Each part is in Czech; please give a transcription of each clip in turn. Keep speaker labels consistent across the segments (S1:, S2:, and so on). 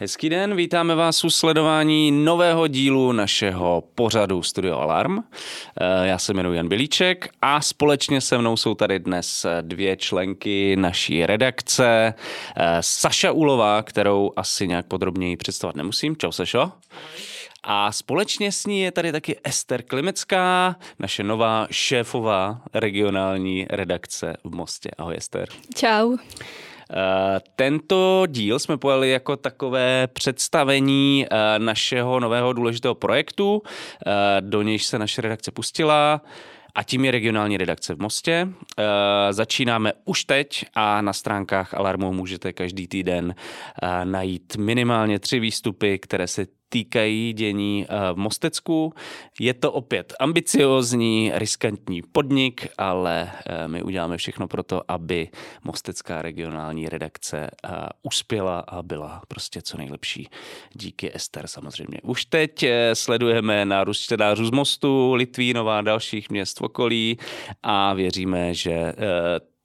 S1: Hezký den, vítáme vás u sledování nového dílu našeho pořadu Studio Alarm. Eh, já se jmenuji Jan Bilíček a společně se mnou jsou tady dnes dvě členky naší redakce. Eh, Saša Ulová, kterou asi nějak podrobněji představovat nemusím. Čau Sašo. A společně s ní je tady taky Ester Klimecká, naše nová šéfová regionální redakce v Mostě. Ahoj Ester.
S2: Čau.
S1: Eh, tento díl jsme pojeli jako takové představení eh, našeho nového důležitého projektu, eh, do nějž se naše redakce pustila a tím je regionální redakce v Mostě. Začínáme už teď a na stránkách Alarmu můžete každý týden najít minimálně tři výstupy, které se týkají dění eh, v Mostecku. Je to opět ambiciozní, riskantní podnik, ale eh, my uděláme všechno pro to, aby Mostecká regionální redakce eh, uspěla a byla prostě co nejlepší. Díky Ester samozřejmě. Už teď sledujeme nárůst čtenářů z Mostu, Litvínova a dalších měst v okolí a věříme, že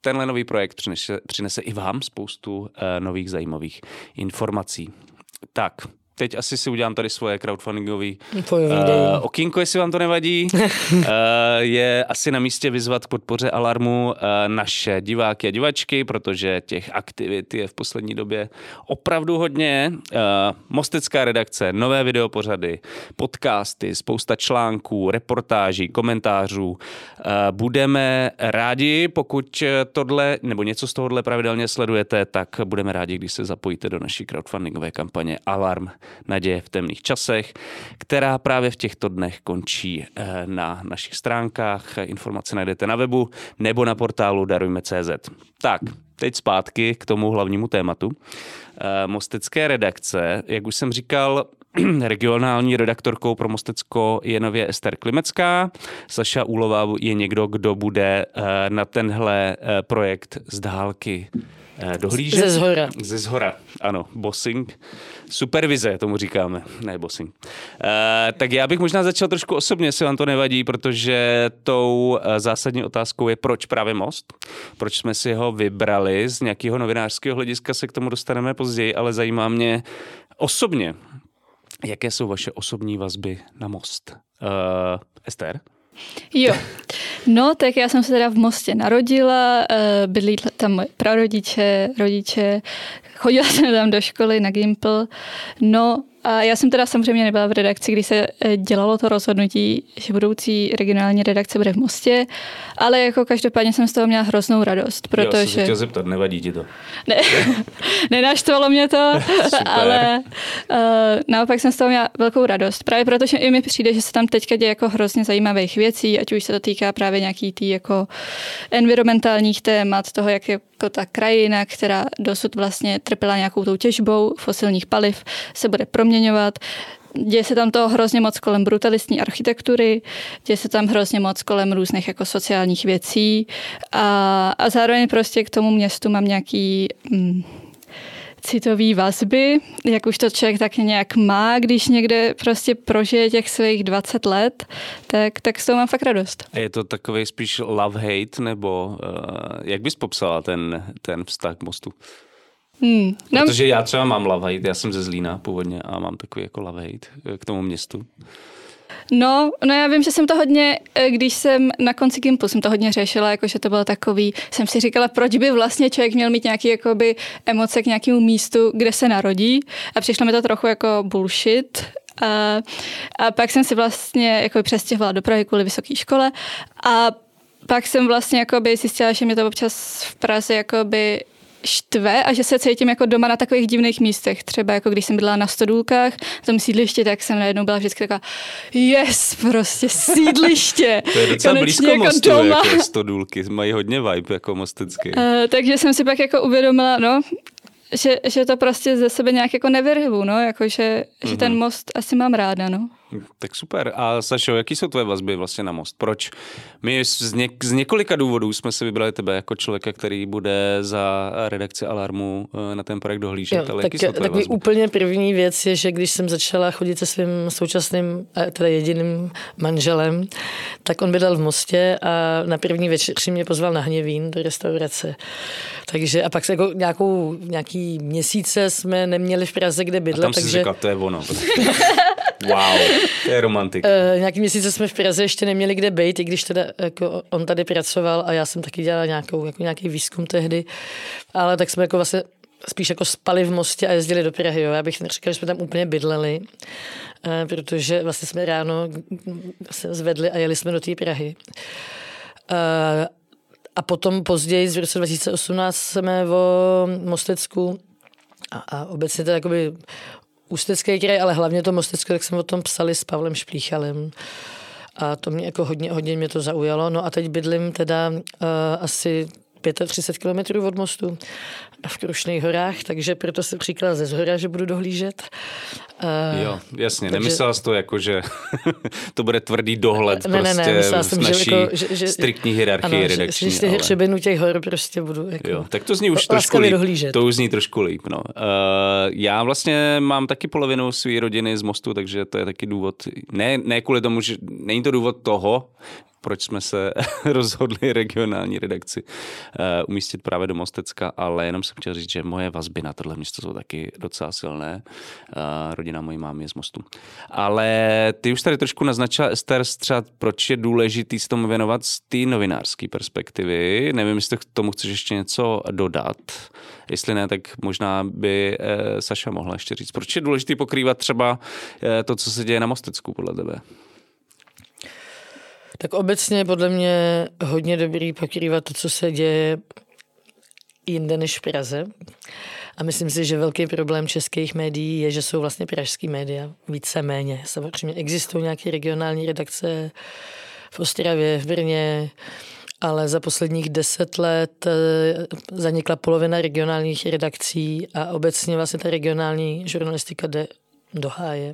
S1: tenhle nový projekt přinese, přinese i vám spoustu nových zajímavých informací. Tak, teď asi si udělám tady svoje crowdfundingové uh, okýnko, jestli vám to nevadí. uh, je asi na místě vyzvat k podpoře Alarmu uh, naše diváky a divačky, protože těch aktivit je v poslední době opravdu hodně. Uh, Mostecká redakce, nové videopořady, podcasty, spousta článků, reportáží, komentářů. Uh, budeme rádi, pokud tohle nebo něco z tohohle pravidelně sledujete, tak budeme rádi, když se zapojíte do naší crowdfundingové kampaně Alarm Naděje v temných časech, která právě v těchto dnech končí eh, na našich stránkách. Informace najdete na webu nebo na portálu darujme.cz. Tak, teď zpátky k tomu hlavnímu tématu. Eh, Mostecké redakce, jak už jsem říkal, regionální redaktorkou pro Mostecko je nově Ester Klimecká. Saša Úlová je někdo, kdo bude eh, na tenhle projekt z dálky dohlížet.
S2: Ze zhora.
S1: Ze zhora, ano. Bossing. Supervize, tomu říkáme, ne bossing. E, tak já bych možná začal trošku osobně, jestli vám to nevadí, protože tou eh, zásadní otázkou je, proč právě most? Proč jsme si ho vybrali? Z nějakého novinářského hlediska se k tomu dostaneme později, ale zajímá mě osobně, jaké jsou vaše osobní vazby na most? Uh, Ester?
S2: Jo, no tak já jsem se teda v Mostě narodila, eh, bydlí tam moje prarodiče, rodiče, chodila jsem tam do školy na Gimple, no a já jsem teda samozřejmě nebyla v redakci, kdy se eh, dělalo to rozhodnutí, že budoucí regionální redakce bude v Mostě, ale jako každopádně jsem z toho měla hroznou radost, protože... Já jsem
S1: chtěl zeptat, nevadí ti to?
S2: Ne, nenaštvalo mě to, ale uh, naopak jsem z toho měla velkou radost. Právě protože i mi přijde, že se tam teďka děje jako hrozně zajímavých věcí, ať už se to týká právě nějaký tý jako environmentálních témat, toho, jak je jako ta krajina, která dosud vlastně trpěla nějakou tou těžbou fosilních paliv, se bude proměňovat. Děje se tam to hrozně moc kolem brutalistní architektury, děje se tam hrozně moc kolem různých jako sociálních věcí a, a zároveň prostě k tomu městu mám nějaký... Mm, citový vazby, jak už to člověk tak nějak má, když někde prostě prožije těch svých 20 let, tak, tak s toho mám fakt radost.
S1: A je to takový spíš love-hate, nebo uh, jak bys popsala ten, ten vztah k mostu? Hmm, no. Protože já třeba mám love hate, já jsem ze Zlína původně a mám takový jako love hate k tomu městu.
S2: No, no já vím, že jsem to hodně, eh, když jsem na konci Gimpu jsem to hodně řešila, jako že to bylo takový, jsem si říkala, proč by vlastně člověk měl mít nějaký jakoby emoce k nějakému místu, kde se narodí. A přišlo mi to trochu jako bullshit, a, a pak jsem si vlastně jako přestěhovala do Prahy kvůli vysoké škole. A pak jsem vlastně jakoby zjistila, že mě to občas v Praze jakoby štve a že se cítím jako doma na takových divných místech. Třeba jako když jsem byla na Stodůlkách, v tom sídliště, tak jsem najednou byla vždycky taková, yes, prostě sídliště.
S1: to je docela blízko jako mostu, doma. jako Stodůlky, mají hodně vibe jako mostecký. Uh,
S2: takže jsem si pak jako uvědomila, no, že, že to prostě ze sebe nějak jako nevyrvu, no, jako že, mm-hmm. že ten mhm. most asi mám ráda, no.
S1: Tak super. A Sašo, jaký jsou tvoje vazby vlastně na most? Proč? My z, něk- z několika důvodů jsme si vybrali tebe jako člověka, který bude za redakci Alarmu eh, na ten projekt dohlížet. Jo,
S3: Ale tak, jaký jsou tvoje vazby? úplně první věc je, že když jsem začala chodit se svým současným, teda jediným manželem, tak on bydlel v Mostě a na první večer mě pozval na Hněvín do restaurace. Takže a pak se jako nějakou, nějaký měsíce jsme neměli v Praze, kde bydlet. A
S1: tam
S3: takže...
S1: si říkal, to je ono. wow, to je romantik.
S3: Uh, nějaký měsíce jsme v Praze ještě neměli kde být, i když teda jako on tady pracoval a já jsem taky dělala nějakou, jako nějaký výzkum tehdy, ale tak jsme jako vlastně spíš jako spali v Mostě a jezdili do Prahy. Jo. Já bych neříkal, že jsme tam úplně bydleli, uh, protože vlastně jsme ráno se zvedli a jeli jsme do té Prahy. Uh, a potom později, v roce 2018, jsme o Mostecku a, a obecně to jakoby Ústecký kraj, ale hlavně to Mostecko, tak jsme o tom psali s Pavlem Šplíchalem. A to mě jako hodně, hodně mě to zaujalo. No a teď bydlím teda uh, asi 35 kilometrů od mostu v Krušných horách, takže proto jsem říkala ze zhora, že budu dohlížet.
S1: Uh, jo, jasně, takže... nemyslela jsi to jako, že to bude tvrdý dohled ne, prostě ne, ne, jsem, naší že, jako, že, že, striktní hierarchii ano, redakční.
S3: Že, že ale... hřebenu těch hor prostě budu jako
S1: jo, tak to zní už trošku líp. Dohlížet. To už zní trošku líp, no. Uh, já vlastně mám taky polovinu své rodiny z Mostu, takže to je taky důvod, ne, ne kvůli tomu, že není to důvod toho, proč jsme se rozhodli regionální redakci uh, umístit právě do Mostecka, ale jenom jsem chtěl říct, že moje vazby na tohle město jsou taky docela silné. Uh, rodina mojí mámy je z Mostu. Ale ty už tady trošku naznačila, Ester, třeba proč je důležitý se tomu věnovat z té novinářské perspektivy. Nevím, jestli k tomu chceš ještě něco dodat. Jestli ne, tak možná by uh, Saša mohla ještě říct. Proč je důležité pokrývat třeba to, co se děje na Mostecku podle tebe?
S3: Tak obecně podle mě hodně dobrý pokrývat to, co se děje jinde než v Praze. A myslím si, že velký problém českých médií je, že jsou vlastně pražský média víceméně. Samozřejmě existují nějaké regionální redakce v Ostravě, v Brně, ale za posledních deset let eh, zanikla polovina regionálních redakcí a obecně vlastně ta regionální žurnalistika jde do háje.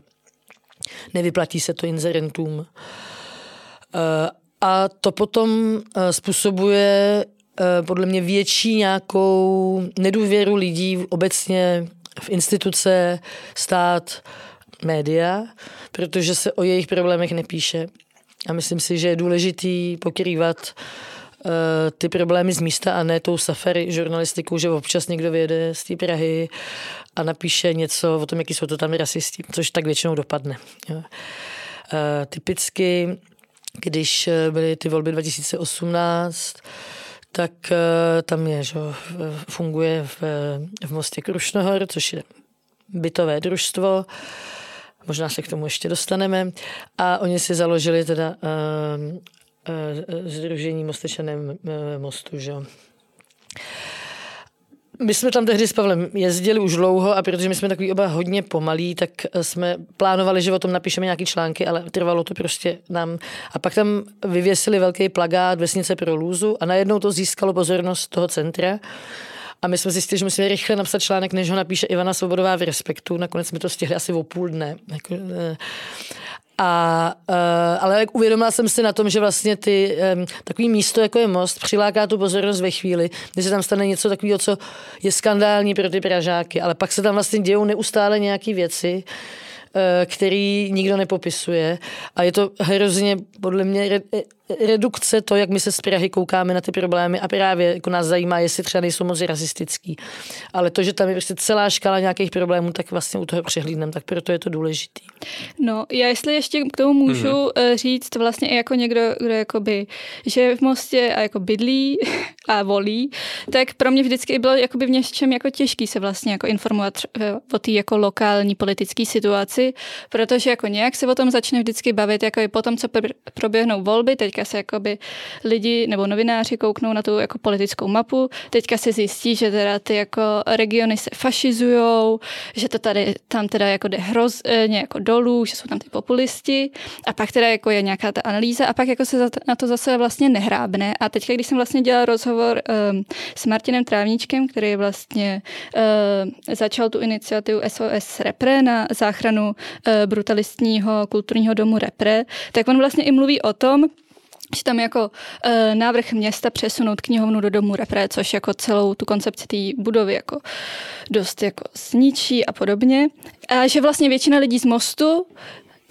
S3: Nevyplatí se to inzerentům. Eh, a to potom eh, způsobuje eh, podle mě větší nějakou nedůvěru lidí obecně v instituce, stát, média, protože se o jejich problémech nepíše. A myslím si, že je důležitý pokrývat ty problémy z místa a ne tou safari žurnalistikou, že občas někdo vyjede z té Prahy a napíše něco o tom, jaký jsou to tam rasisti, což tak většinou dopadne. Typicky když eh, byly ty volby 2018, tak eh, tam je, že funguje v, v Mostě Krušnohor, což je bytové družstvo, možná se k tomu ještě dostaneme, a oni si založili teda uh, uh, Združení Mostečanem uh, mostu, že my jsme tam tehdy s Pavlem jezdili už dlouho a protože my jsme takový oba hodně pomalí, tak eh, jsme plánovali, že o tom napíšeme nějaké články, ale trvalo to prostě nám. A pak tam vyvěsili velký plagát Vesnice pro lůzu a najednou to získalo pozornost toho centra. A my jsme zjistili, že musíme rychle napsat článek, než ho napíše Ivana Svobodová v Respektu. Nakonec jsme to stihli asi o půl dne. A, uh, ale uvědomila jsem si na tom, že vlastně ty um, takový místo, jako je most, přiláká tu pozornost ve chvíli, kdy se tam stane něco takového, co je skandální pro ty Pražáky, ale pak se tam vlastně dějou neustále nějaké věci, uh, který nikdo nepopisuje. A je to hrozně podle mě redukce to, jak my se z Prahy koukáme na ty problémy a právě jako nás zajímá, jestli třeba nejsou moc rasistický. Ale to, že tam je prostě celá škala nějakých problémů, tak vlastně u toho přehlídneme, tak proto je to důležitý.
S2: No, já jestli ještě k tomu můžu mm-hmm. říct vlastně i jako někdo, kdo jakoby že v Mostě a jako bydlí a volí, tak pro mě vždycky bylo jakoby v něčem jako těžký se vlastně jako informovat eh, o té jako lokální politické situaci, protože jako nějak se o tom začne vždycky bavit, jako i potom, co proběhnou volby, teď teďka se jakoby lidi nebo novináři kouknou na tu jako politickou mapu, teďka se zjistí, že teda ty jako regiony se fašizujou, že to tady tam teda jako jde hrozně jako dolů, že jsou tam ty populisti a pak teda jako je nějaká ta analýza a pak jako se na to zase vlastně nehrábne. A teďka, když jsem vlastně dělala rozhovor um, s Martinem Trávníčkem, který vlastně uh, začal tu iniciativu SOS Repre na záchranu uh, brutalistního kulturního domu Repre, tak on vlastně i mluví o tom, že tam jako e, návrh města přesunout knihovnu do domu Repre, což jako celou tu koncepci té budovy jako dost jako zničí a podobně. A že vlastně většina lidí z mostu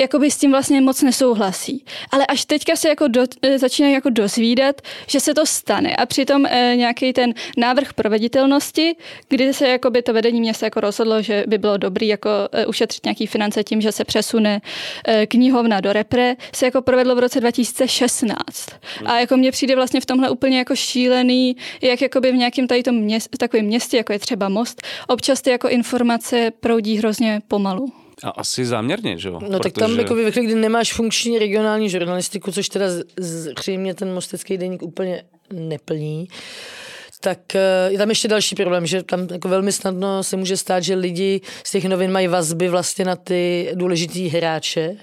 S2: jakoby s tím vlastně moc nesouhlasí. Ale až teďka se jako do, e, začínají jako dozvídat, že se to stane a přitom e, nějaký ten návrh proveditelnosti, kdy se jakoby to vedení města jako rozhodlo, že by bylo dobrý jako e, ušetřit nějaký finance tím, že se přesune e, knihovna do repre, se jako provedlo v roce 2016. A jako mně přijde vlastně v tomhle úplně jako šílený, jak jakoby v nějakém tady tom měst, takovém městě, jako je třeba most, občas ty jako informace proudí hrozně pomalu.
S1: A asi záměrně, že jo?
S3: No tak tam jako ve kdy nemáš funkční regionální žurnalistiku, což teda zřejmě ten mostecký deník úplně neplní, tak eh, je tam ještě další problém, že tam jako velmi snadno se může stát, že lidi z těch novin mají vazby vlastně na ty důležitý hráče.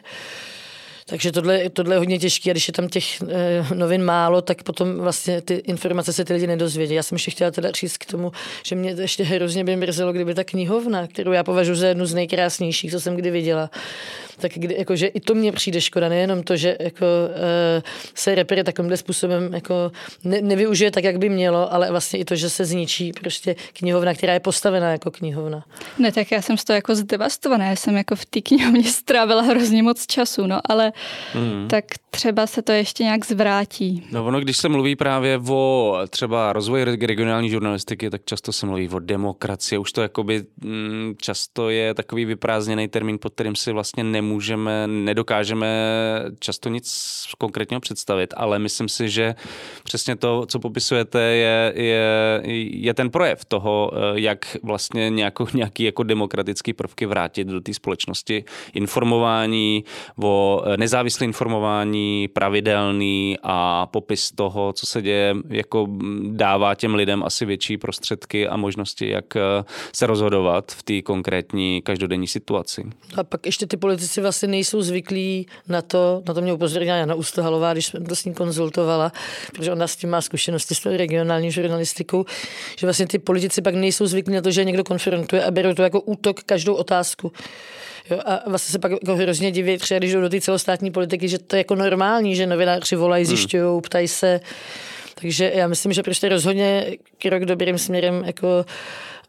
S3: Takže tohle, tohle je hodně těžké a když je tam těch e, novin málo, tak potom vlastně ty informace se ty lidi nedozvědí. Já jsem ještě chtěla teda říct k tomu, že mě ještě hrozně by mrzelo, kdyby ta knihovna, kterou já považuji za jednu z nejkrásnějších, co jsem kdy viděla, tak kdy, jakože i to mně přijde škoda, nejenom to, že jako, e, se repere takovýmhle způsobem jako ne, nevyužije tak, jak by mělo, ale vlastně i to, že se zničí prostě knihovna, která je postavená jako knihovna.
S2: Ne, tak já jsem z toho jako zdevastovaná, já jsem jako v té knihovně strávila hrozně moc času, no, ale hmm. tak třeba se to ještě nějak zvrátí.
S1: No ono, když se mluví právě o třeba rozvoji regionální žurnalistiky, tak často se mluví o demokracii. Už to jakoby mm, často je takový vyprázdněný termín, pod kterým si vlastně nemůžeme, nedokážeme často nic konkrétního představit, ale myslím si, že přesně to, co popisujete, je, je, je ten projev toho, eh, jak vlastně nějakou, nějaký jako demokratický prvky vrátit do té společnosti. Informování o eh, nezávislé informování, pravidelný a popis toho, co se děje, jako dává těm lidem asi větší prostředky a možnosti, jak eh, se rozhodovat v té konkrétní každodenní situaci.
S3: A pak ještě ty politici vlastně nejsou zvyklí na to, na to mě upozornila Jana Ustahalová, když jsem to s ním konzultovala, protože ona s tím má zkušenosti s tou regionální žurnalistikou, že vlastně ty politici pak nejsou zvyklí na to, že někdo konfrontuje a berou to jako útok každou otázku. Jo, a vlastně se pak jako hrozně diví, třeba když jdou do té celostátní politiky, že to je jako normální, že novináři volají, hmm. zjišťují, ptají se. Takže já myslím, že prostě rozhodně krok dobrým směrem jako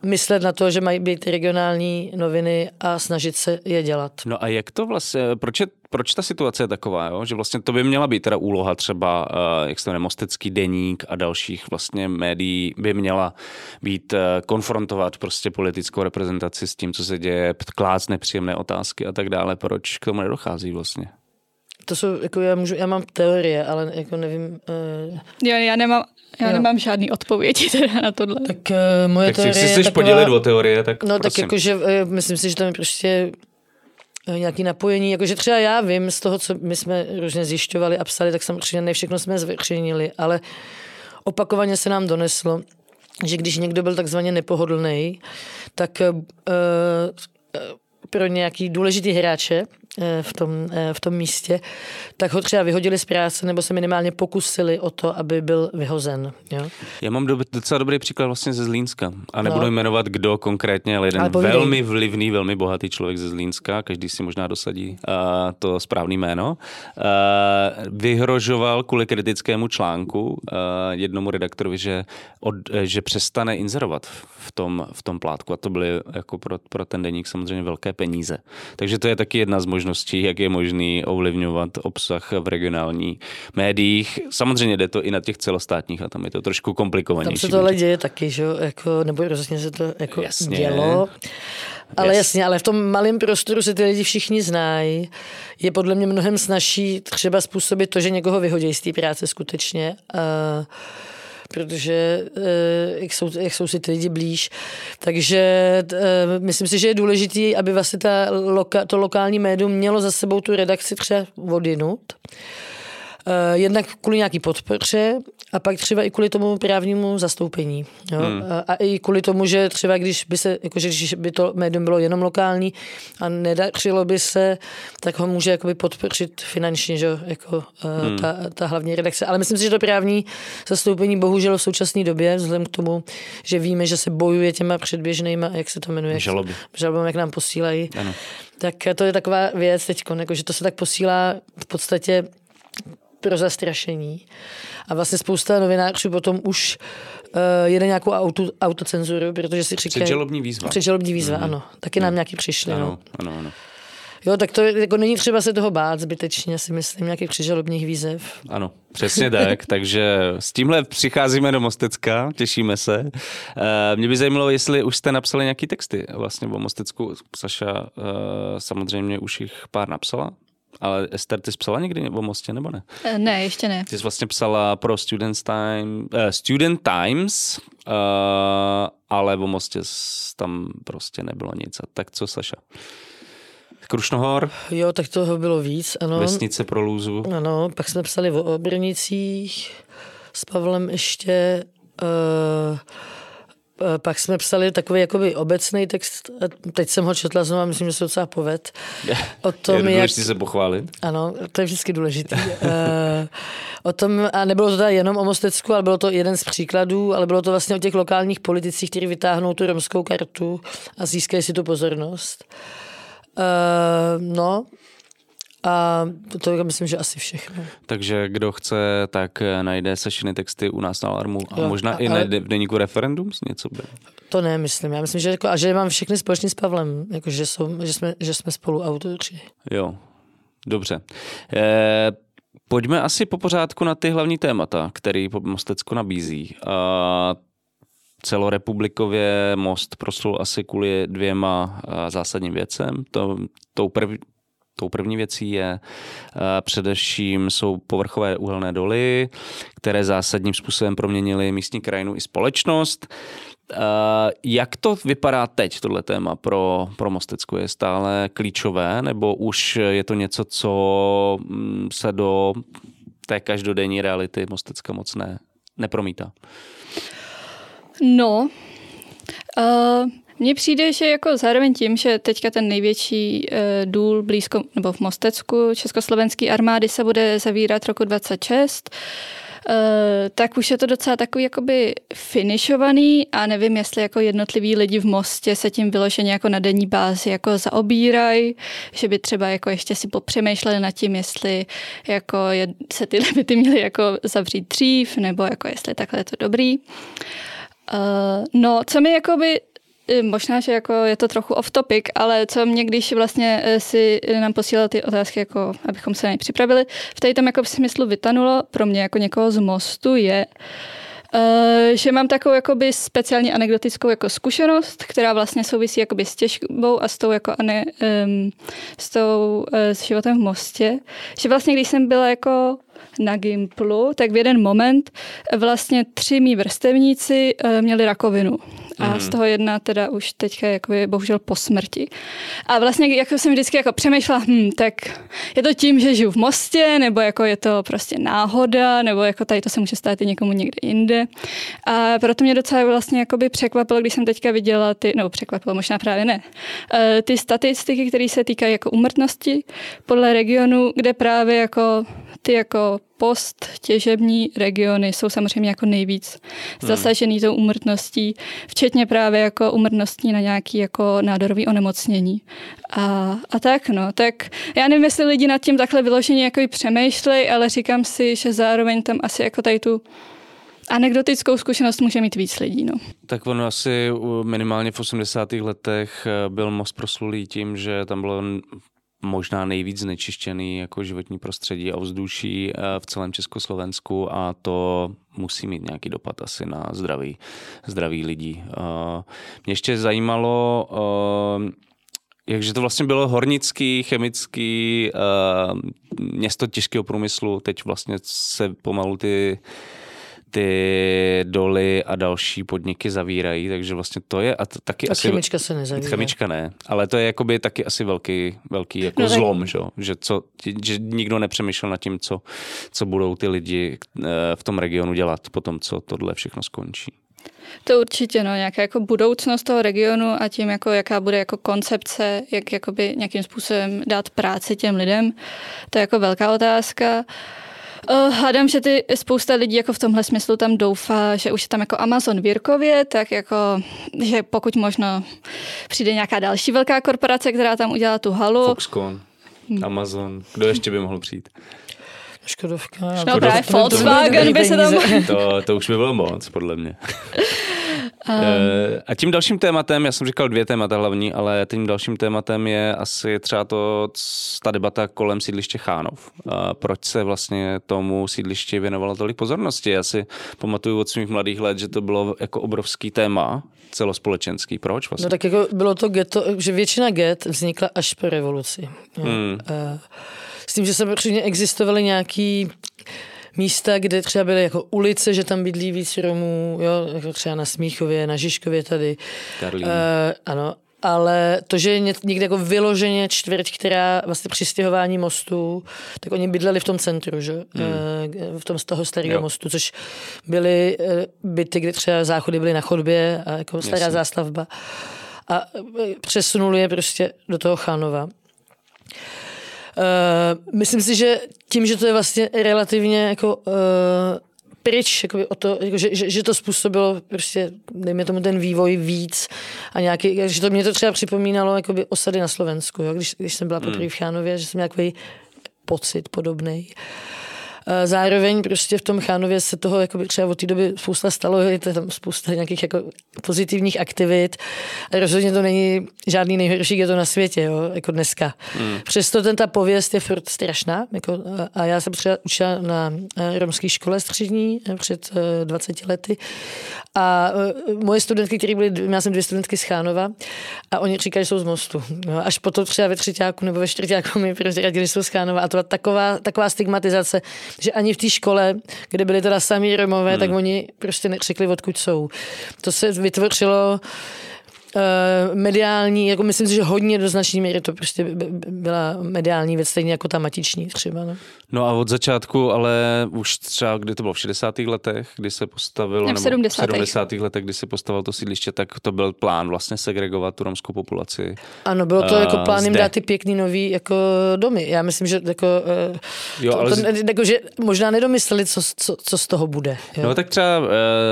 S3: myslet na to, že mají být regionální noviny a snažit se je dělat.
S1: No a jak to vlastně, proč, je, proč ta situace je taková, jo? že vlastně to by měla být teda úloha třeba, uh, jak se Mostecký deník a dalších vlastně médií by měla být uh, konfrontovat prostě politickou reprezentaci s tím, co se děje, klást nepříjemné otázky a tak dále. Proč k tomu nedochází vlastně?
S3: To jsou, jako já, můžu, já mám teorie, ale jako nevím. Uh...
S2: Jo, já nemám já jo. nemám žádný odpovědi teda na tohle.
S3: Tak uh, moje
S1: tak
S3: teorie
S1: si chceš taková... podělit o teorie, tak
S3: No
S1: prosím.
S3: tak jakože uh, myslím si, že tam je prostě nějaký napojení, jakože třeba já vím z toho, co my jsme různě zjišťovali a psali, tak samozřejmě ne všechno jsme zveřejnili, ale opakovaně se nám doneslo, že když někdo byl takzvaně nepohodlný, tak uh, pro nějaký důležitý hráče Eh, v tom, eh, v tom místě, tak ho třeba vyhodili z práce nebo se minimálně pokusili o to, aby byl vyhozen. Jo?
S1: Já mám docela dobrý příklad vlastně ze Zlínska. A nebudu no. jmenovat, kdo konkrétně, ale jeden ale velmi vlivný, velmi bohatý člověk ze Zlínska, každý si možná dosadí uh, to správné jméno, uh, vyhrožoval kvůli kritickému článku uh, jednomu redaktorovi, že, od, že přestane inzerovat v tom, v tom plátku. A to byly jako pro, pro ten deník samozřejmě velké peníze. Takže to je taky jedna z možností možností, jak je možný ovlivňovat obsah v regionální médiích. Samozřejmě jde to i na těch celostátních a tam je to trošku komplikovanější.
S3: Tam se tohle děje taky, že jako, nebo rozhodně se to jako jasně. dělo. Ale yes. jasně, ale v tom malém prostoru se ty lidi všichni znají. Je podle mě mnohem snažší třeba způsobit to, že někoho vyhodí z té práce skutečně. Uh, protože eh, jak jsou, jak jsou si ty lidi blíž. Takže eh, myslím si, že je důležité, aby vlastně ta to lokální médium mělo za sebou tu redakci třeba odinut jednak kvůli nějaký podpoře a pak třeba i kvůli tomu právnímu zastoupení. Jo? Hmm. A, a i kvůli tomu, že třeba když by se, jakože když by to médium bylo jenom lokální a nedařilo by se, tak ho může jakoby podpořit finančně, že? Jako, hmm. ta, ta hlavní redakce. Ale myslím si, že to právní zastoupení bohužel v současné době, vzhledem k tomu, že víme, že se bojuje těma předběžnýma, jak se to jmenuje?
S1: Žaloby.
S3: Žaloby, jak nám posílají. Ano. Tak to je taková věc teď, jako, že to se tak posílá v podstatě pro zastrašení. A vlastně spousta novinářů potom už uh, jede nějakou auto, autocenzuru, protože si říkají...
S1: Předžalobní výzva.
S3: Předžalobní výzva, mm. ano. Taky mm. nám nějaký přišli.
S1: Ano,
S3: no.
S1: ano, ano.
S3: Jo, tak to jako není třeba se toho bát zbytečně, si myslím, nějakých předžalobních výzev.
S1: Ano, přesně tak, takže s tímhle přicházíme do Mostecka, těšíme se. Uh, mě by zajímalo, jestli už jste napsali nějaký texty vlastně o Mostecku. Saša uh, samozřejmě už jich pár napsala, ale Ester, ty jsi psala někdy o Mostě, nebo ne?
S2: Eh, ne, ještě ne.
S1: Ty jsi vlastně psala pro Student, Time, uh, Student Times, uh, ale o Mostě tam prostě nebylo nic. A tak co, Saša? Krušnohor?
S3: Jo, tak toho bylo víc, ano.
S1: Vesnice pro lůzu.
S3: Ano, pak jsme psali o Obrnicích s Pavlem ještě. Uh, pak jsme psali takový jakoby obecný text, teď jsem ho četla znovu myslím, že se docela poved.
S1: O tom, je jak... se pochválit.
S3: Ano, to je vždycky důležité. o tom, a nebylo to teda jenom o Mostecku, ale bylo to jeden z příkladů, ale bylo to vlastně o těch lokálních politicích, kteří vytáhnou tu romskou kartu a získají si tu pozornost. Uh, no, a to, to myslím, že asi všechno.
S1: Takže kdo chce, tak najde sešiny texty u nás na Alarmu a jo, možná a, i najde v deníku referendum něco by.
S3: To ne, myslím. Já myslím, že, jako, a že mám všechny společný s Pavlem, jako, že, jsou, že, jsme, že jsme spolu autoři.
S1: Jo, dobře. E, pojďme asi po pořádku na ty hlavní témata, který Mostecko nabízí. A celorepublikově Most proslul asi kvůli dvěma zásadním věcem. To, tou, prv, tou první věcí je především jsou povrchové uhelné doly, které zásadním způsobem proměnily místní krajinu i společnost. Jak to vypadá teď, tohle téma pro, pro Mostecku? Je stále klíčové, nebo už je to něco, co mm, se do té každodenní reality Mostecka moc ne, nepromítá?
S2: No, uh, mně přijde, že jako zároveň tím, že teďka ten největší uh, důl blízko, nebo v Mostecku československé armády se bude zavírat roku 26, Uh, tak už je to docela takový jakoby finišovaný a nevím, jestli jako jednotliví lidi v Mostě se tím vyloženě jako na denní bázi jako zaobírají, že by třeba jako ještě si popřemýšleli nad tím, jestli jako je, se ty limity měly jako zavřít dřív, nebo jako jestli takhle je to dobrý. Uh, no, co mi jakoby eh, Možná, že jako je to trochu off topic, ale co mě, když vlastně eh, si nám posílal ty otázky, jako abychom se na ně připravili, v tady tam jako v smyslu vytanulo pro mě jako někoho z mostu je, že mám takovou jakoby speciálně anekdotickou jako zkušenost, která vlastně souvisí jakoby s těžbou a s tou jako ane, um, s tou s životem v Mostě. Že vlastně, když jsem byla jako na Gimplu, tak v jeden moment vlastně tři mý vrstevníci měli rakovinu. A mm. z toho jedna teda už teďka jako je bohužel po smrti. A vlastně jako jsem vždycky jako přemýšlela, hm, tak je to tím, že žiju v Mostě, nebo jako je to prostě náhoda, nebo jako tady to se může stát i někomu někde jinde. A proto mě docela vlastně jako by překvapilo, když jsem teďka viděla ty, nebo překvapilo, možná právě ne, eh, ty statistiky, které se týkají jako umrtnosti podle regionu, kde právě jako ty jako post těžební regiony jsou samozřejmě jako nejvíc hmm. zasažený tou umrtností, včetně právě jako umrtností na nějaký jako nádorový onemocnění. A, a tak no, tak já nevím, jestli lidi nad tím takhle vyloženě jako přemýšlej, ale říkám si, že zároveň tam asi jako tady tu anekdotickou zkušenost může mít víc lidí. No.
S1: Tak ono asi minimálně v 80. letech eh, byl most proslulý tím, že tam bylo možná nejvíc znečištěný jako životní prostředí a vzduší eh, v celém Československu a to musí mít nějaký dopad asi na zdraví, zdraví lidí. Eh, mě ještě zajímalo, eh, jakže to vlastně bylo hornický, chemický město těžkého průmyslu, teď vlastně se pomalu ty ty doly a další podniky zavírají, takže vlastně to je a to taky
S3: A
S1: asi...
S3: chemička se nezavírá.
S1: Chemička ne, ale to je jakoby taky asi velký, velký jako
S2: No
S1: no,
S2: tak-
S1: zlom, že, jo? že, co, že nikdo nepřemýšlel nad tím, co, co budou ty lidi eh, v tom regionu dělat po tom, co tohle všechno skončí.
S2: To určitě, no, nějaká jako budoucnost toho regionu a tím, jako, jaká bude jako koncepce, jak jakoby nějakým způsobem dát práci těm lidem, to je jako velká otázka. Uh, hádám, že ty spousta lidí jako v tomhle smyslu tam doufá, že už je tam jako Amazon v Jirkově, tak jako, že pokud možno přijde nějaká další velká korporace, která tam udělá tu halu.
S1: Foxconn, Amazon, kdo ještě by mohl přijít?
S3: Škodovka.
S2: No právě Volkswagen by se tam...
S1: To, to už by bylo moc, podle mě. Eh, A tím dalším tématem, já jsem říkal dvě témata hlavní, ale tím dalším tématem je asi třeba to, ta debata kolem sídliště Chánov. A proč se vlastně tomu sídlišti věnovalo tolik pozornosti? Já si pamatuju od svých mladých let, že to bylo jako obrovský téma celospolečenský. Proč vlastně?
S3: No tak jako bylo to ghetto, že většina get vznikla až po revoluci. Jo.
S1: Hmm.
S3: Eh, S tím, že samozřejmě existovaly nějaký místa, kde třeba byly jako ulice, že tam bydlí víc Romů, jo, jako třeba na Smíchově, na Žižkově tady.
S1: Karlín.
S3: Uh, ano, ale to, že je ně- někde jako vyloženě čtvrť, která vlastně při stěhování mostu, tak oni bydleli v tom centru, že? Hmm. v tom z toho starého
S1: Jo.
S3: mostu, což byly eh, byty, kde třeba záchody byly na chodbě a jako stará
S1: Jasně.
S3: zástavba. A eh, přesunuli je prostě do toho Chánova. Uh, myslím si, že tím, že to je vlastně relativně jako uh, pryč, jakoby o to, jako, že, že, že, to způsobilo prostě, dejme tomu ten vývoj víc a nějaký, že to mě to třeba připomínalo jakoby osady na Slovensku, jo? Když, když jsem byla poprvé v Chánově, že jsem měla takový pocit podobný. Zároveň prostě v tom Chánově se toho jakoby třeba od té doby spousta stalo, je to tam spousta nějakých jako pozitivních aktivit. A rozhodně to není žádný nejhorší je to na světě, jo, jako dneska. Hmm. Přesto ten ta pověst je furt strašná. Jako, a já jsem třeba učila na eh, romské škole střední eh, před eh, 20 lety a eh, moje studentky, které byly, já jsem dvě studentky z Chánova a oni říkají, že jsou z mostu. Jo, až potom třeba ve třetíku nebo ve čtvrtíku mi prozradili, že jsou z Chánova a to byla taková, taková stigmatizace, že ani v té škole, kde byli teda samí Romové, hmm. tak oni prostě neřekli, odkud jsou. To se vytvořilo uh, mediální, jako myslím si, že hodně do značné míry to prostě by- by- byla mediální věc, stejně jako ta matiční třeba. No.
S1: No a od začátku, ale už třeba, kdy to bylo v 60. letech, kdy se postavilo,
S2: Ne, v 70.
S1: v 70. letech, kdy se postavilo to sídliště, tak to byl plán vlastně segregovat tu romskou populaci.
S3: Ano, bylo to
S1: A
S3: jako plán jim dát ty pěkný nový jako domy. Já myslím, že jako, uh,
S1: Jo,
S3: to,
S1: ale
S3: to,
S1: z-
S3: jako, že možná nedomysleli, co, co, co z toho bude. Jo.
S1: No tak třeba uh,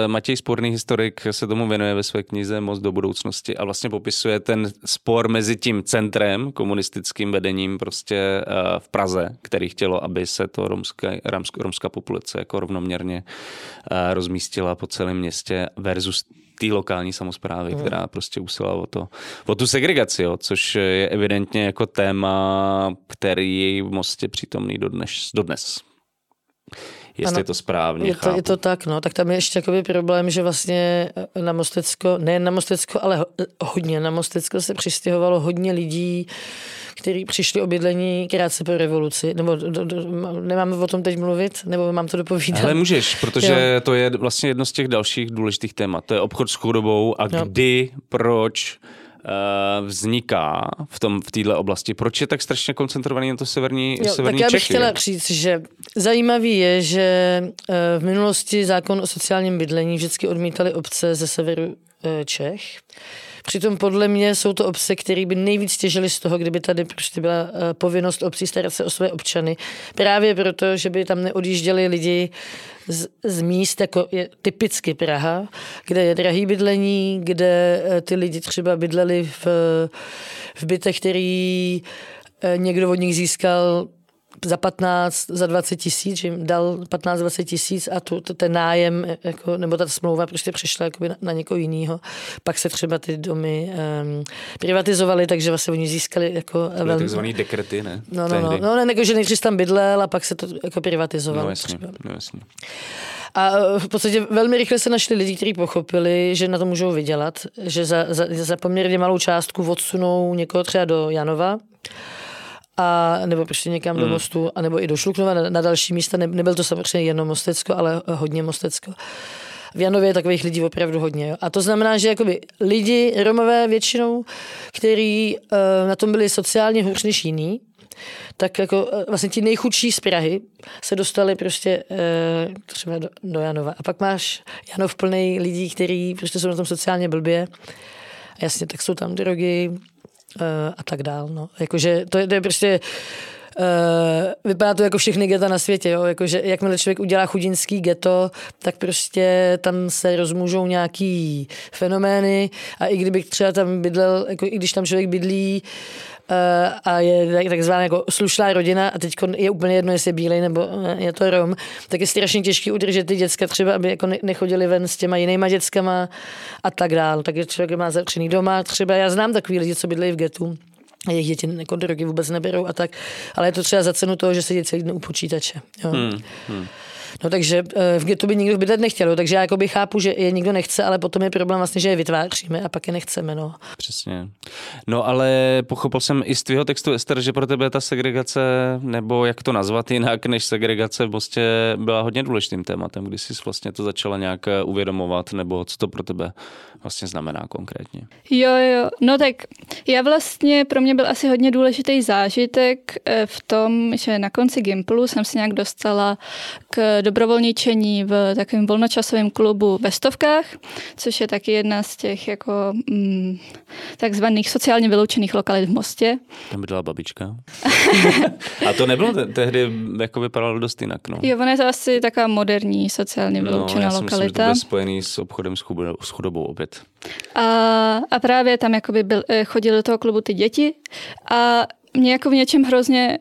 S1: Matěj Sporný historik se tomu věnuje ve své knize Moc do budoucnosti a vlastně popisuje ten spor mezi tím centrem, komunistickým vedením prostě uh, v Praze, který chtělo, aby se to romská, romská, romská populace jako rovnoměrně uh, rozmístila po celém městě versus té lokální samozprávy,
S3: Mhm.
S1: mm. která prostě usilovala o, to, o tu segregaci, jo, což je evidentně jako téma, který je v Mostě přítomný dodnes. dodnes. Jestli
S3: Ano.
S1: je to správně
S3: Je to,
S1: chápu.
S3: je to tak, no. Tak tam je ještě jakoby problém, že vlastně na Mostecko, ne na Mostecko, ale ho- hodně na Mostecko se přistěhovalo hodně lidí, kteří přišli o bydlení krátce po revoluci. Nebo do, do, nemáme o tom teď mluvit? Nebo mám to dopovídat?
S1: Ale můžeš, protože
S3: Jo.
S1: to je vlastně jedno z těch dalších důležitých témat. To je obchod s chudobou a
S3: Jo.
S1: kdy, proč vzniká v tom v této oblasti. Proč je tak strašně koncentrovaný na to severní,
S3: Jo,
S1: severní
S3: tak já bych
S1: Čechy?
S3: chtěla říct, že zajímavý je, že eh, v minulosti zákon o sociálním bydlení vždycky odmítali obce ze severu eh, Čech. Přitom podle mě jsou to obce, které by nejvíc těžily z toho, kdyby tady prostě byla eh, povinnost obcí starat se o své občany. Právě proto, že by tam neodjížděli lidi z, z míst, jako je typicky Praha, kde je drahý bydlení, kde eh, ty lidi třeba bydleli v, v bytech, který eh, někdo od nich získal za 15, za 20 tisíc, že jim dal 15-20 tisíc a tu, ten nájem, jako, nebo ta smlouva prostě přešla jakoby na, na někoho jiného. Pak se třeba ty domy um, privatizovaly, takže vlastně oni získali jako
S1: To byly takzvaný dekrety, ne?
S3: No, no, no, no, ne, jako, že nejdřív tam bydlel a pak se to jako privatizovalo.
S1: no jasně,
S3: třeba.
S1: no jasně.
S3: A eh, v podstatě velmi rychle se našli lidi, kteří pochopili, že na to můžou vydělat, že za, za, za poměrně malou částku odsunou někoho třeba do Janova a nebo prostě někam hmm. do Mostu, a nebo i do Šluknova na, na další místa. Ne, nebyl to samozřejmě jenom Mostecko, ale hodně Mostecko. V Janově je takových lidí opravdu hodně. Jo. A to znamená, že jakoby lidi, Romové většinou, kteří uh, na tom byli sociálně hůř než jiný, tak jako vlastně ti nejchudší z Prahy se dostali prostě uh, třeba do, do Janova. A pak máš Janov plný lidí, kteří prostě jsou na tom sociálně blbě. Jasně, tak jsou tam drogy, a tak dál. No. Jakože to je, to je prostě Uh, vypadá to jako všechny geta na světě, jo? Jako, že jakmile člověk udělá chudinský geto, tak prostě tam se rozmůžou nějaký fenomény a i kdyby třeba tam bydlel, jako i když tam člověk bydlí Eh, a je takzvaná jako slušná rodina a teď je úplně jedno, jestli je bílej nebo eh, je to Rom, tak je strašně těžké udržet ty děcka třeba, aby jako nechodili ven s těma jinýma dětskama a tak dál. Takže člověk má zavřený doma. Třeba já znám takový lidi, co bydlejí v getu jejich děti jako drogy vůbec neberou a tak, ale je to třeba za cenu toho, že se děti celý u počítače. Jo. Hmm, hmm. No takže eh, v getu by nikdo bydlet nechtěl, takže já jakoby chápu, že je nikdo nechce, ale potom je problém vlastně, že je vytváříme a pak je nechceme. No.
S1: Přesně. No ale pochopil jsem i z tvého textu, Ester, že pro tebe ta segregace, nebo jak to nazvat jinak, než segregace vlastně byla hodně důležitým tématem, když jsi vlastně to začala nějak eh, uvědomovat, nebo co to pro tebe vlastně znamená konkrétně.
S2: Jo, jo, no tak já vlastně, pro mě byl asi hodně důležitý zážitek eh, v tom, že na konci Gimplu jsem se nějak dostala k dobrovolničení v takovém volnočasovém klubu ve Stovkách, což je taky jedna z těch jako mm, takzvaných sociálně vyloučených lokalit v Mostě.
S1: Tam bydlela babička. A to nebylo te- tehdy, jako vypadalo dost jinak. No.
S2: Jo, ona je to asi taková moderní sociálně no, vyloučená no, já lokalita. Myslím, že to
S1: spojený s obchodem s chudobou, s
S2: A, a právě tam jakoby byl, eh, chodili do toho klubu ty děti a mě jako v něčem hrozně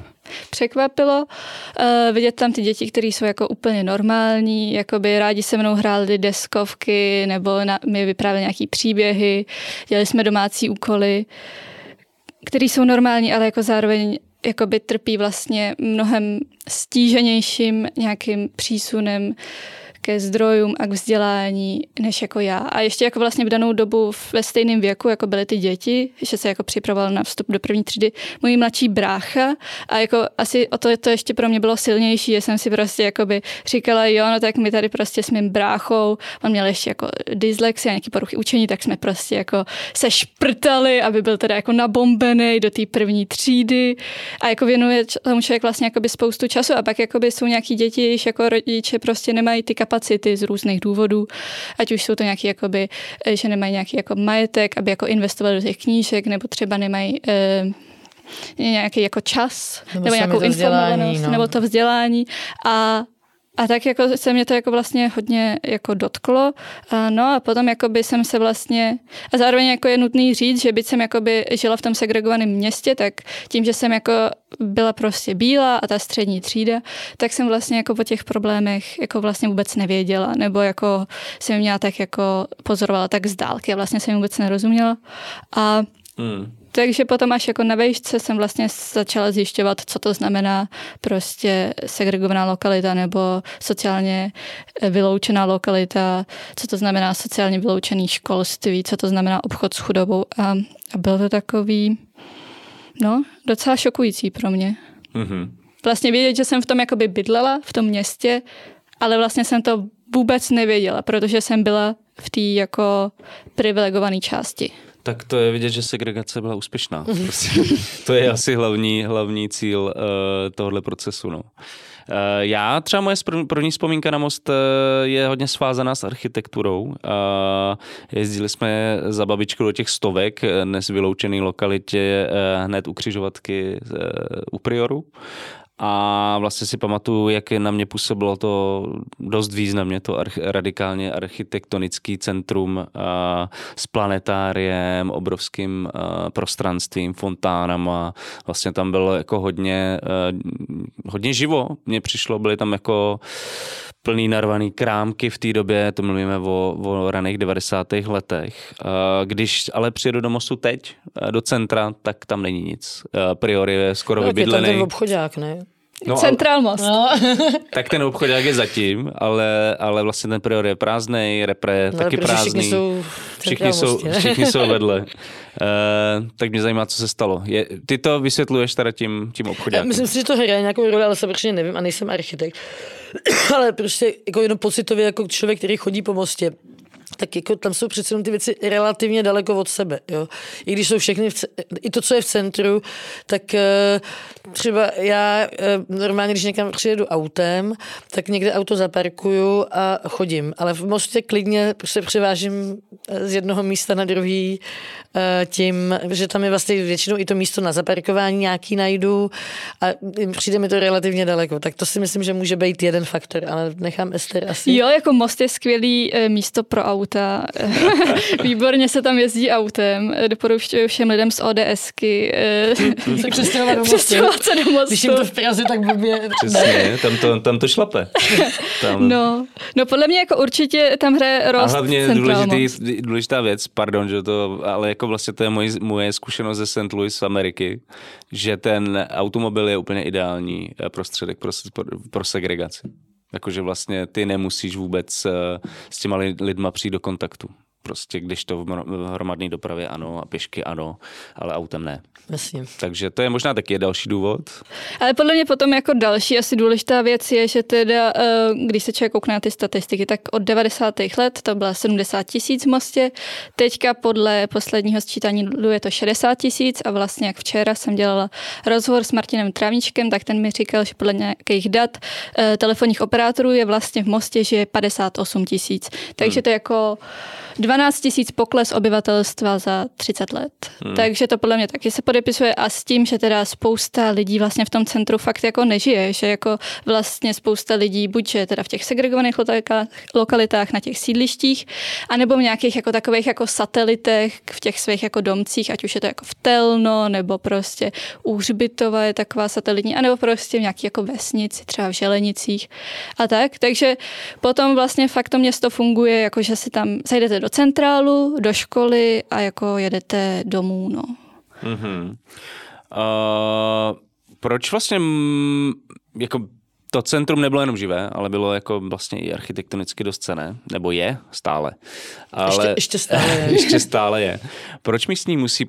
S2: překvapilo uh, vidět tam ty děti, které jsou jako úplně normální, jako by rádi se mnou hráli deskovky nebo na, mi vyprávěli nějaký příběhy, dělali jsme domácí úkoly, které jsou normální, ale jako zároveň jakoby trpí vlastně mnohem stíženějším nějakým přísunem ke zdrojům a k vzdělání než jako já. A ještě jako vlastně v danou dobu ve stejném věku, jako byly ty děti, že se jako připravoval na vstup do první třídy, můj mladší brácha a jako asi o to, to ještě pro mě bylo silnější, že jsem si prostě jakoby říkala, jo, no tak my tady prostě s mým bráchou, on měl ještě jako dyslexie, nějaký poruchy učení, tak jsme prostě jako se šprtali, aby byl teda jako nabombený do té první třídy a jako věnuje tomu člověk vlastně jakoby spoustu času a pak jakoby jsou nějaký děti, jako rodiče prostě nemají ty kapacity kapacity z různých důvodů, ať už jsou to nějaký, jakoby, eh, že nemají nějaký jako majetek, aby jako investovali do těch knížek, nebo třeba nemají eh, nějaký jako čas, nebo, nebo nějakou informovanost, no. nebo to vzdělání. A a tak jako se mě to jako vlastně hodně jako dotklo. A no a potom jako by jsem se vlastně, a zároveň jako je nutný říct, že byť jsem jako by žila v tom segregovaném městě, tak tím, že jsem jako byla prostě bílá a ta střední třída, tak jsem vlastně jako po těch problémech jako vlastně vůbec nevěděla, nebo jako jsem měla tak jako pozorovala tak z dálky a vlastně jsem vůbec nerozuměla. A hmm. Takže potom až jako na vejšce jsem vlastně začala zjišťovat, co to znamená prostě segregovaná lokalita nebo sociálně eh, vyloučená lokalita, co to znamená sociálně vyloučený školství, co to znamená obchod s chudobou a, a byl to takový, no, docela šokující pro mě. Mm-hmm. Vlastně vědět, že jsem v tom jakoby bydlela, v tom městě, ale vlastně jsem to vůbec nevěděla, protože jsem byla v té jako privilegované části.
S1: Tak to je vidět, že segregace byla úspěšná. Prostě. to je asi hlavní, hlavní cíl uh, tohohle procesu. No. Uh, já třeba moje první vzpomínka na most uh, je hodně svázaná s architekturou. Uh, jezdili jsme za babičkou do těch stovek, dnes vyloučený lokalitě uh, hned u křižovatky uh, u Prioru a vlastně si pamatuju, jak na mě působilo to dost významně, to arch, radikálně architektonický centrum uh, s planetáriem, obrovským uh, prostranstvím, fontánama. Vlastně tam bylo jako hodně, uh, hodně živo. Mně přišlo, byly tam jako plný narvaný krámky v té době, to mluvíme o, o raných 90. letech. Když ale přijedu do mostu teď, do centra, tak tam není nic. Priori je skoro no, vybydlený.
S3: Je tam ten obchodák, ne?
S2: No, Central Most. No.
S1: tak ten obchodák je zatím, ale, ale vlastně ten prior je prázdný, repre no, taky prázdný.
S3: Všichni jsou,
S1: všichni jsou, všichni jsou vedle. Uh, tak mě zajímá, co se stalo. Je, ty to vysvětluješ teda tím, tím obchodákem.
S3: Myslím si, že to hraje nějakou roli, ale samozřejmě nevím a nejsem architekt. ale prostě jako jenom pocitově jako člověk, který chodí po mostě, tak jako tam jsou přece ty věci relativně daleko od sebe. Jo? I když jsou všechny, v, i to, co je v centru, tak eh, třeba já eh, normálně, když někam přijedu autem, tak někde auto zaparkuju a chodím. Ale v Mostě klidně se převážím eh, z jednoho místa na druhý tím, že tam je vlastně většinou i to místo na zaparkování nějaký najdu a přijde mi to relativně daleko. Tak to si myslím, že může být jeden faktor, ale nechám Ester asi.
S2: Jo, jako Most je skvělý místo pro auta. Výborně se tam jezdí autem. Doporučuji všem lidem z ODSky
S3: eh, se přestěhovat do
S2: se do mostu.
S3: Když jim to v Praze tak blbě.
S1: Přesně, tam to, tam to šlape.
S2: Tam. No, no podle mě jako určitě tam hraje rost
S1: A hlavně důležitý, důležitá věc, pardon, že to, ale jako vlastně to je moje, moje zkušenost ze St. Louis z Ameriky, že ten automobil je úplně ideální eh, prostředek pro, pro segregaci. Jakože vlastně ty nemusíš vůbec eh, s těma lidma přijít do kontaktu. Prostě když to v hromadné dopravě ano a pěšky ano, ale autem ne.
S3: Jasně.
S1: Takže to je možná taky další důvod.
S2: Ale podle mě potom jako další asi důležitá věc je, že teda, eh, když se člověk koukne na ty statistiky, tak od 90. let to byla 70 tisíc v Mostě, teďka podle posledního sčítání je to 60 tisíc a vlastně jak včera jsem dělala rozhovor s Martinem Trávničkem, tak ten mi říkal, že podle nějakých dat eh, telefonních operátorů je vlastně v Mostě, že je 58 tisíc. Takže hmm. to je jako 12 tisíc pokles obyvatelstva za 30 let. Hmm. Takže to podle mě taky se podepisuje a s tím, že teda spousta lidí vlastně v tom centru fakt jako nežije, že jako vlastně spousta lidí buď je teda v těch segregovaných lokalitách na těch sídlištích, anebo v nějakých jako takových jako satelitech v těch svých jako domcích, ať už je to jako v Telno, nebo prostě Úřbitova je taková satelitní, anebo prostě v nějaký jako vesnici, třeba v Želenicích a tak. Takže potom vlastně fakt to město funguje, jako že si tam zajdete do centrálu, do školy a jako jedete domů, no. Mm-hmm.
S1: Uh, proč vlastně jako to centrum nebylo jenom živé, ale bylo jako vlastně i architektonicky dost cené, nebo je stále.
S3: Ale, ještě, ještě stále je.
S1: ještě stále je. Proč místní musí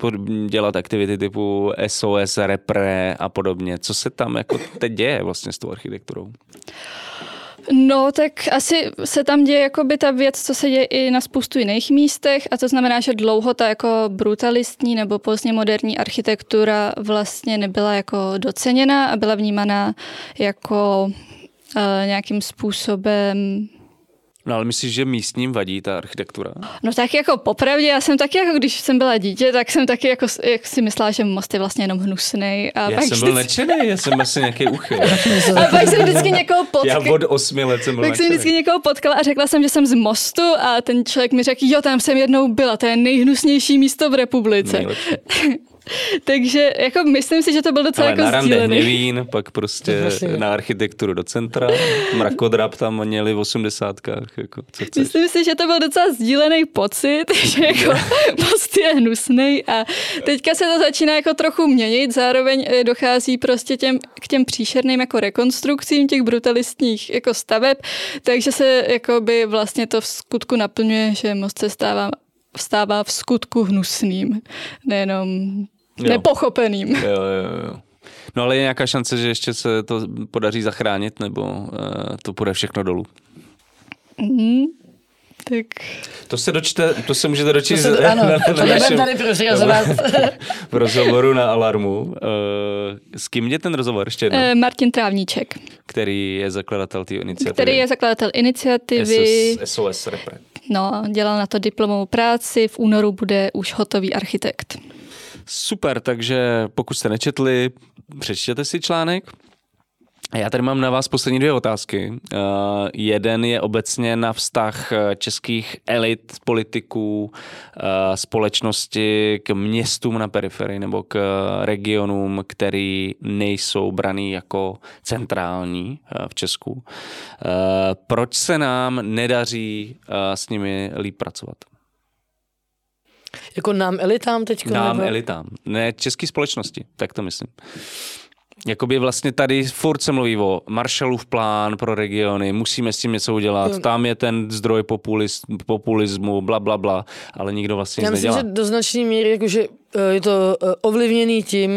S1: dělat aktivity typu SOS, repre a podobně? Co se tam jako teď děje vlastně s tou architekturou?
S2: No, tak asi se tam děje jako by ta věc, co se děje i na spoustu jiných místech a to znamená, že dlouho ta jako brutalistní nebo pozdně moderní architektura vlastně nebyla jako doceněna a byla vnímaná jako uh, nějakým způsobem
S1: No ale myslíš, že místním vadí ta architektura?
S2: No tak jako popravdě, já jsem taky jako, když jsem byla dítě, tak jsem taky jako, jak si myslela, že most je vlastně jenom hnusný.
S1: A já pak jsem byl vždycky... nadšený, já jsem asi nějaký uchyl.
S2: a pak jsem vždycky někoho potkala.
S1: Já od osmi let jsem byl
S2: Tak jsem vždycky někoho potkala a řekla jsem, že jsem z mostu a ten člověk mi řekl, jo, tam jsem jednou byla, to je nejhnusnější místo v republice. Takže jako myslím si, že to byl docela Ale jako
S1: na rande hněvín, pak prostě na architekturu do centra, mrakodrap tam měli v osmdesátkách. Jako, co chceš?
S2: Myslím si, že to byl docela sdílený pocit, že jako prostě je hnusný a teďka se to začíná jako trochu měnit, zároveň eh, dochází prostě těm, k těm příšerným jako rekonstrukcím těch brutalistních jako staveb, takže se jako by vlastně to v skutku naplňuje, že most se stává vstává v skutku hnusným, nejenom jo. nepochopeným.
S1: Jo, jo, jo. No ale je nějaká šance, že ještě se to podaří zachránit, nebo uh, to půjde všechno dolů?
S2: Mm, tak...
S1: To se dočte, to se můžete dočíst
S3: to se, ano, na, na, na našem, tady
S1: v rozhovoru na Alarmu. Uh, s kým je ten rozhovor ještě jednou? Uh,
S2: Martin Trávníček.
S1: Který je zakladatel té iniciativy.
S2: Který je zakladatel iniciativy.
S1: SS, SOS Repre.
S2: No, dělal na to diplomovou práci, v únoru bude už hotový architekt.
S1: Super, takže pokud jste nečetli, přečtěte si článek. Já tady mám na vás poslední dvě otázky. Uh, jeden je obecně na vztah eh, českých elit, politiků, uh, společnosti k městům na periferii nebo k regionům, který nejsou braný jako centrální uh, v Česku. Uh, proč se nám nedaří uh, s nimi líp pracovat?
S3: Jako nám elitám teď?
S1: Nám nebo? elitám, ne české společnosti, tak to myslím. Jakoby vlastně tady furt se mluví o Marshallův plán pro regiony, musíme s tím něco udělat, tam je ten zdroj populis, populismu, bla, bla, bla, ale nikdo vlastně
S3: Já
S1: nic
S3: myslím,
S1: nedělá.
S3: že do značné míry jakože, eh, je to eh, ovlivněný tím,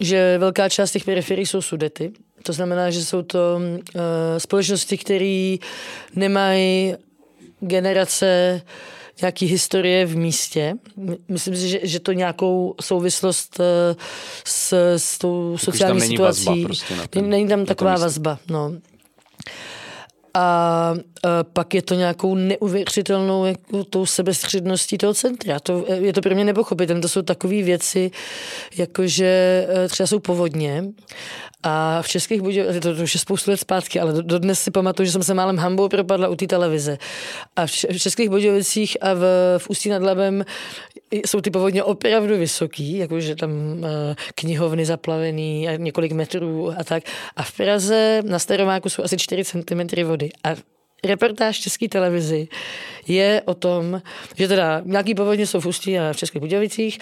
S3: že velká část těch periferií jsou sudety. To znamená, že jsou to uh, společnosti, které nemají generace nějaký historie v místě. My- Myslím si, že, že to nějakou souvislost uh, s, s tou sociální situací.
S1: vazba prostě ten-
S3: není tam taková vazba. No. A e, pak je to nějakou neuvěřitelnou jako tou sebestředností toho centra. To, je to pro mě nepochopitelné. To jsou takové věci, jakože e, třeba jsou povodně a v Českých Budějovicích, to, to už je spoustu let zpátky, ale do- dodnes si pamatuju, že jsem se málem hambou propadla u té televize. A v, v Českých Budějovicích a v, v Ústí nad Labem jsou ty povodně opravdu vysoký, jakože tam e, knihovny zaplavený a několik metrů a tak. A v Praze na Staromáku jsou asi 4 cm vody. A reportáž České televizi je o tom, že teda nějaký povodně jsou v Ústí a v Českých Budějovicích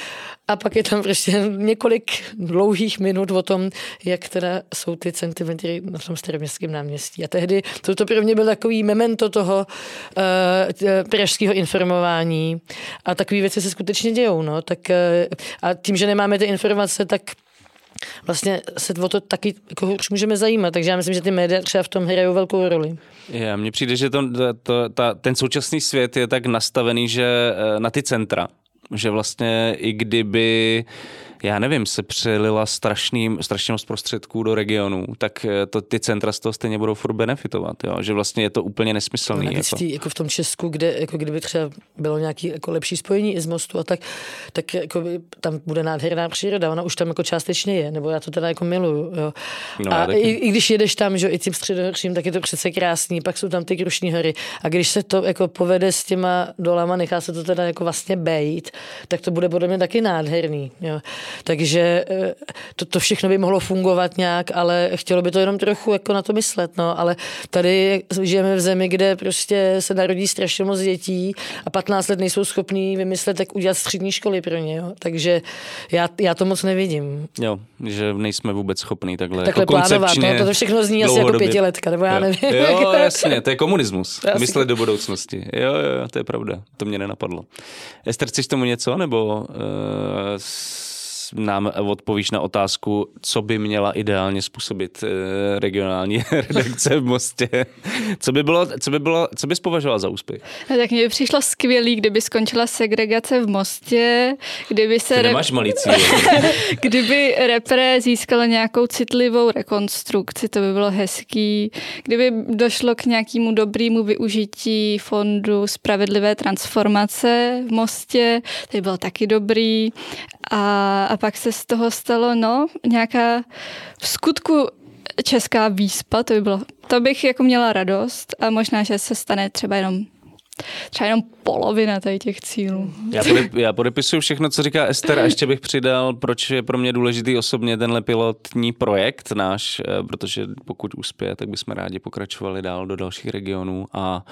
S3: a pak je tam prostě několik dlouhých minut o tom, jak teda jsou ty centimetry na tom staroměstském náměstí. A tehdy to, to pro mě byl takový memento toho uh, pražského informování a takové věci se skutečně dějou. No. Tak, uh, a tím, že nemáme ty informace, tak vlastně se o to taky jako můžeme zajímat. Takže já myslím, že ty média třeba v tom hrajou velkou roli.
S1: Je, mně přijde, že to, to, ta, ten současný svět je tak nastavený, že eh, na ty centra, že vlastně i kdyby já nevím, se přelila strašným, strašně moc prostředků do regionů, tak eh, to ty centra z toho stejně budou furt benefitovat, jo? že vlastně je to úplně nesmyslný.
S3: Navíc
S1: Jako.
S3: v tý, jako v tom Česku, kde jako kdyby třeba bylo nějaký jako lepší spojení i z mostu a tak, tak jako by tam bude nádherná příroda, ona už tam jako částečně je, nebo já to teda jako miluju. Jo.
S1: No,
S3: a i, i, když jedeš tam, že i tím středohorším, tak je to přece krásný, pak jsou tam ty Krušní hory a když se to jako povede s těma dolama, nechá se to teda jako vlastně bejt, tak to bude podle mě taky nádherný. Jo. Takže eh, to, to všechno by mohlo fungovat nějak, ale chtělo by to jenom trochu jako na to myslet, no, ale tady žijeme v zemi, kde prostě se narodí strašně moc dětí a 15 let nejsou schopní vymyslet, jak udělat střední školy pro ně, jo. takže já, já to moc nevidím.
S1: Jo, že nejsme vůbec schopní takhle,
S3: Takhle
S1: jako
S3: plánovat, no, to všechno zní asi jako pětiletka, nebo já
S1: Jo.
S3: nevím.
S1: Jo, jasně, to je komunismus.
S3: Asi.
S1: Myslet do budoucnosti. Jo, jo, jo, to je pravda. To mě nenapadlo. Ester, chceš tomu něco, nebo uh, nám odpovíš na otázku, co by měla ideálně způsobit uh, regionální redakce v Mostě? Co by bylo, co by bylo, co bys považoval za úspěch?
S2: No, tak mně by přišlo skvělý, kdyby skončila segregace v Mostě, kdyby se
S1: Ty
S2: re-
S1: nemáš malý cíl.
S2: kdyby repre získalo nějakou citlivou rekonstrukci, to by bylo hezký. Kdyby došlo k nějakému dobrému využití fondu spravedlivé transformace v Mostě, to by bylo taky dobrý. A, a pak se z toho stalo, no, nějaká v skutku česká výspa, to by bylo, to bych jako měla radost a možná, že se stane třeba jenom třeba jenom polovina tady těch cílů.
S1: Já, podep, já podepisuju všechno, co říká Ester a ještě bych přidal, proč je pro mě důležitý osobně tenhle pilotní projekt náš, eh, protože pokud uspěje, tak bychom rádi pokračovali dál do dalších regionů a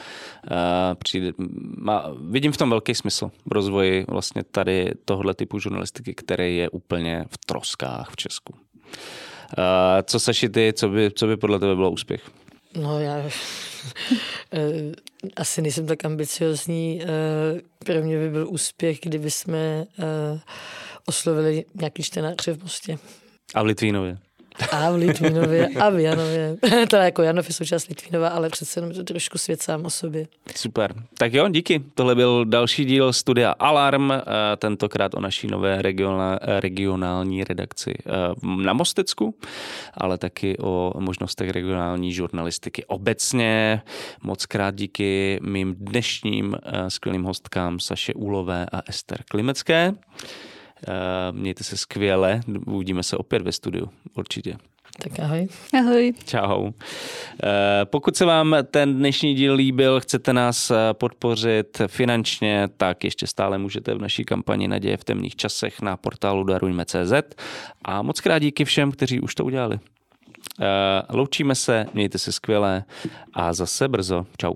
S1: uh, přijde, má, vidím v tom velký smysl v rozvoji vlastně tady tohle typu žurnalistiky, který je úplně v troskách v Česku. Uh, co Saši ty, co by, co by podle tebe bylo úspěch?
S3: No já eh, asi nejsem tak ambiciozní. Eh, Pro mě by byl úspěch, kdyby jsme eh, oslovili nějaký čtenáře v Mostě.
S1: A v Litvínově.
S3: A v Litvínově a v Janově. teda jako Janov je součást Litvínova, ale přece jenom je to trošku svět sám o sobě.
S1: Super. Tak jo, díky. Tohle byl další díl studia Alarm, eh, tentokrát o naší nové regionál, regionální redakci eh, na Mostecku, ale taky o možnostech regionální žurnalistiky obecně. Moc krát díky mým dnešním eh, skvělým hostkám Saše Úlové a Ester Klimecké. Eh, Mějte se skvěle, uvidíme se opět ve studiu, určitě.
S3: Tak ahoj.
S2: Ahoj.
S1: Čau. Eh, Pokud se vám ten dnešní díl líbil, chcete nás eh, podpořit finančně, tak ještě stále můžete v naší kampani Naděje v temných časech na portálu darujme.cz a moc krát díky všem, kteří už to udělali. Eh, Loučíme se, mějte se skvěle a zase brzo. Čau.